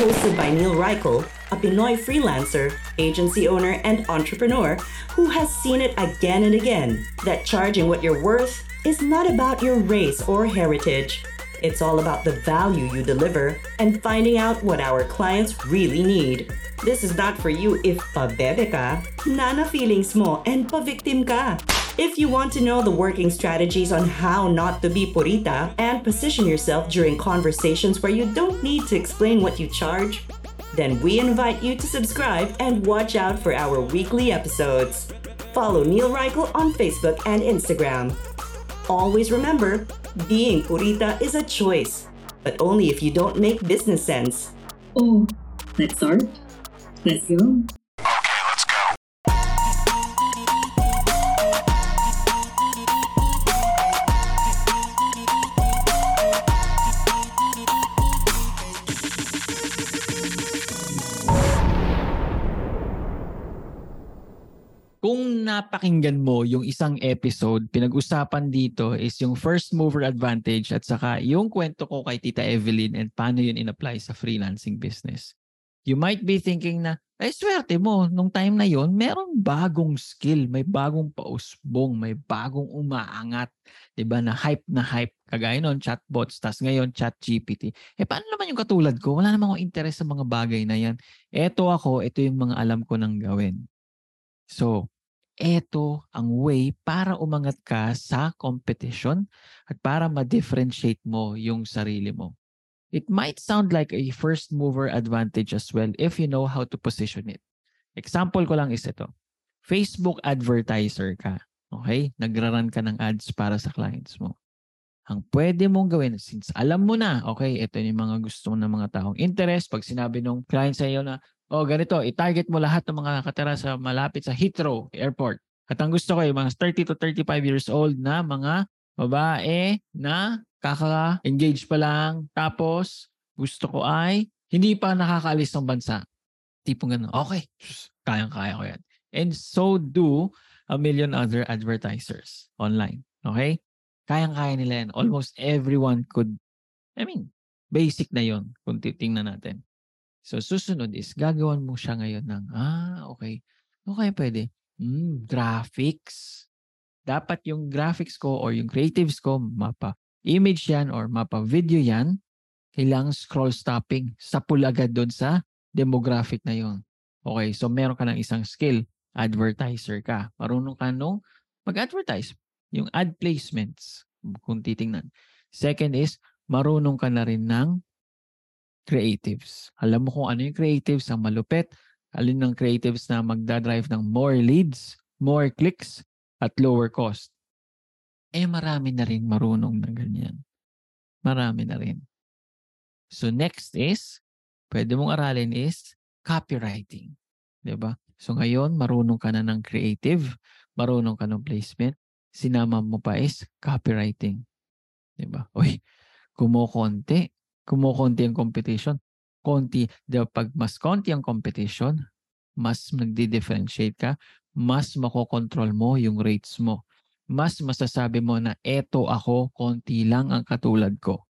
Hosted by Neil Reichel, a Pinoy freelancer, agency owner, and entrepreneur who has seen it again and again that charging what you're worth is not about your race or heritage. It's all about the value you deliver and finding out what our clients really need. This is not for you if pabebe ka, nana feelings mo, and pa-victim ka. If you want to know the working strategies on how not to be purita and position yourself during conversations where you don't need to explain what you charge, then we invite you to subscribe and watch out for our weekly episodes. Follow Neil Reichel on Facebook and Instagram. Always remember, being purita is a choice, but only if you don't make business sense. Oh, let's start. Let's go. Kung napakinggan mo yung isang episode, pinag-usapan dito is yung first mover advantage at saka yung kwento ko kay Tita Evelyn and paano yun in-apply sa freelancing business. You might be thinking na, ay swerte mo, nung time na yon merong bagong skill, may bagong pausbong, may bagong umaangat, 'di ba na hype na hype. Kagaya noon, chatbots, tas ngayon chat GPT. Eh paano naman yung katulad ko? Wala naman akong interest sa mga bagay na yan. Eto ako, ito yung mga alam ko nang gawin. So, eto ang way para umangat ka sa competition at para ma-differentiate mo yung sarili mo. It might sound like a first mover advantage as well if you know how to position it. Example ko lang is ito. Facebook advertiser ka. Okay? Nagraran ka ng ads para sa clients mo. Ang pwede mong gawin, since alam mo na, okay, ito yung mga gusto ng mga taong interest. Pag sinabi ng client sa iyo na, oh, ganito, i-target mo lahat ng mga nakatira sa malapit sa Heathrow Airport. At ang gusto ko yung mga 30 to 35 years old na mga babae na kaka-engage pa lang. Tapos, gusto ko ay hindi pa nakakaalis ng bansa. Tipong ganun. Okay, kayang-kaya ko yan. And so do a million other advertisers online. Okay? Kayang-kaya nila yan. Almost everyone could, I mean, basic na yon kung titingnan natin. So, susunod is, gagawan mo siya ngayon ng, ah, okay. Okay, pwede. Mm, graphics. Dapat yung graphics ko or yung creatives ko, mapa image yan or mapa video yan, kailangan scroll stopping. Sapul agad doon sa demographic na yon. Okay, so meron ka ng isang skill. Advertiser ka. Marunong ka nung mag-advertise. Yung ad placements, kung titingnan. Second is, marunong ka na rin ng creatives. Alam mo kung ano yung creatives ang malupit. Alin ng creatives na magdadrive ng more leads, more clicks, at lower cost. Eh marami na rin marunong na ganyan. Marami na rin. So next is, pwede mong aralin is copywriting. ba? So ngayon, marunong ka na ng creative, marunong ka ng placement, sinama mo pa is copywriting. ba? Uy, kumukonti. Kumukonti ang competition. Konti, di ba, pag mas konti ang competition, mas nagdi-differentiate ka, mas makokontrol mo yung rates mo. Mas masasabi mo na eto ako, konti lang ang katulad ko.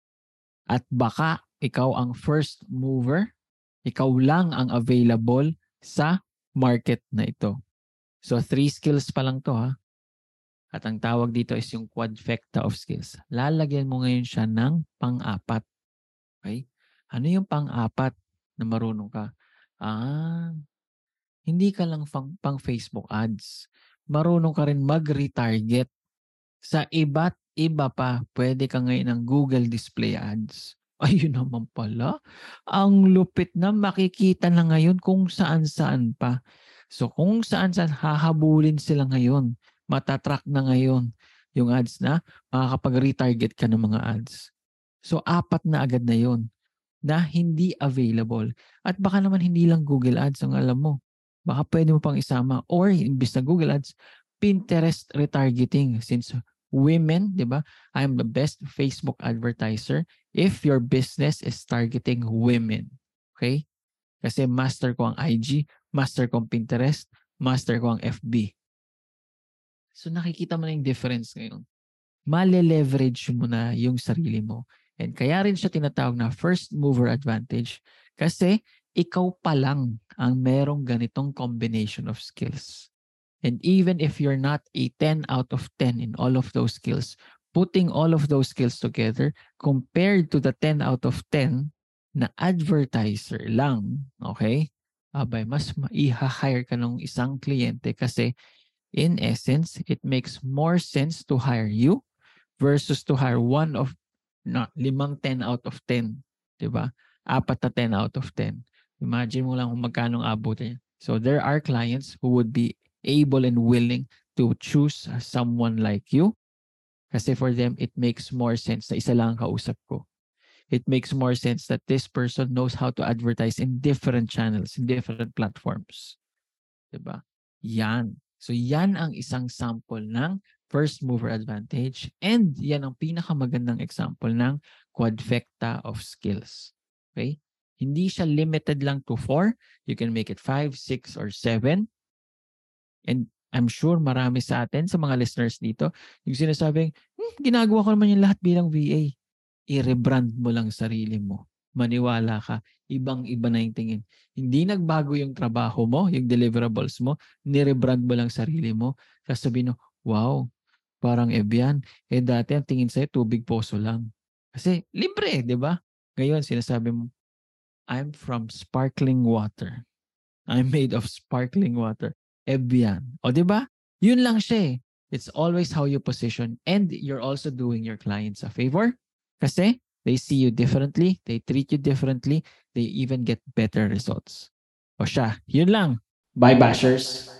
At baka ikaw ang first mover, ikaw lang ang available sa market na ito. So three skills pa lang to ha. At ang tawag dito is yung quadfecta of skills. Lalagyan mo ngayon siya ng pang-apat. Okay? Ano yung pang-apat na marunong ka? Ah, hindi ka lang pang, pang Facebook ads. Marunong ka rin mag-retarget. Sa iba't iba pa, pwede ka ngayon ng Google Display Ads. Ayun naman pala. Ang lupit na makikita na ngayon kung saan-saan pa. So kung saan-saan hahabulin sila ngayon. Matatrack na ngayon yung ads na makakapag-retarget ka ng mga ads. So apat na agad na yon na hindi available. At baka naman hindi lang Google Ads ang alam mo. baka pwede mo pang isama. Or, imbis na Google Ads, Pinterest retargeting. Since women, di ba? I'm the best Facebook advertiser if your business is targeting women. Okay? Kasi master ko ang IG, master ko ang Pinterest, master ko ang FB. So nakikita mo na yung difference ngayon. Male-leverage mo na yung sarili mo. And kaya rin siya tinatawag na first mover advantage kasi ikaw pa lang ang merong ganitong combination of skills. And even if you're not a 10 out of 10 in all of those skills, putting all of those skills together compared to the 10 out of 10 na advertiser lang, okay? Abay, mas maiha-hire ka ng isang kliyente kasi in essence, it makes more sense to hire you versus to hire one of na, limang 10 out of 10. di ba? Apat na 10 out of 10. Imagine mo lang kung magkano abutin. So there are clients who would be able and willing to choose someone like you. Kasi for them, it makes more sense na isa lang ang kausap ko. It makes more sense that this person knows how to advertise in different channels, in different platforms. Diba? Yan. So yan ang isang sample ng first mover advantage and yan ang pinakamagandang example ng quadfecta of skills. Okay? Hindi siya limited lang to 4. You can make it 5, 6, or 7. And I'm sure marami sa atin, sa mga listeners dito, yung sinasabing, hmm, ginagawa ko naman yung lahat bilang VA. I-rebrand mo lang sarili mo. Maniwala ka, ibang-iba na yung tingin. Hindi nagbago yung trabaho mo, yung deliverables mo, ni-rebrand mo lang sarili mo. Sasabihin mo, wow, parang Ebian, eh dati ang tingin sa'yo, tubig poso lang. Kasi libre, di ba? Ngayon, sinasabi mo, I'm from sparkling water. I'm made of sparkling water. Ebian. O, di ba? Yun lang siya eh. It's always how you position and you're also doing your clients a favor kasi they see you differently, they treat you differently, they even get better results. O siya, yun lang. Bye, bashers!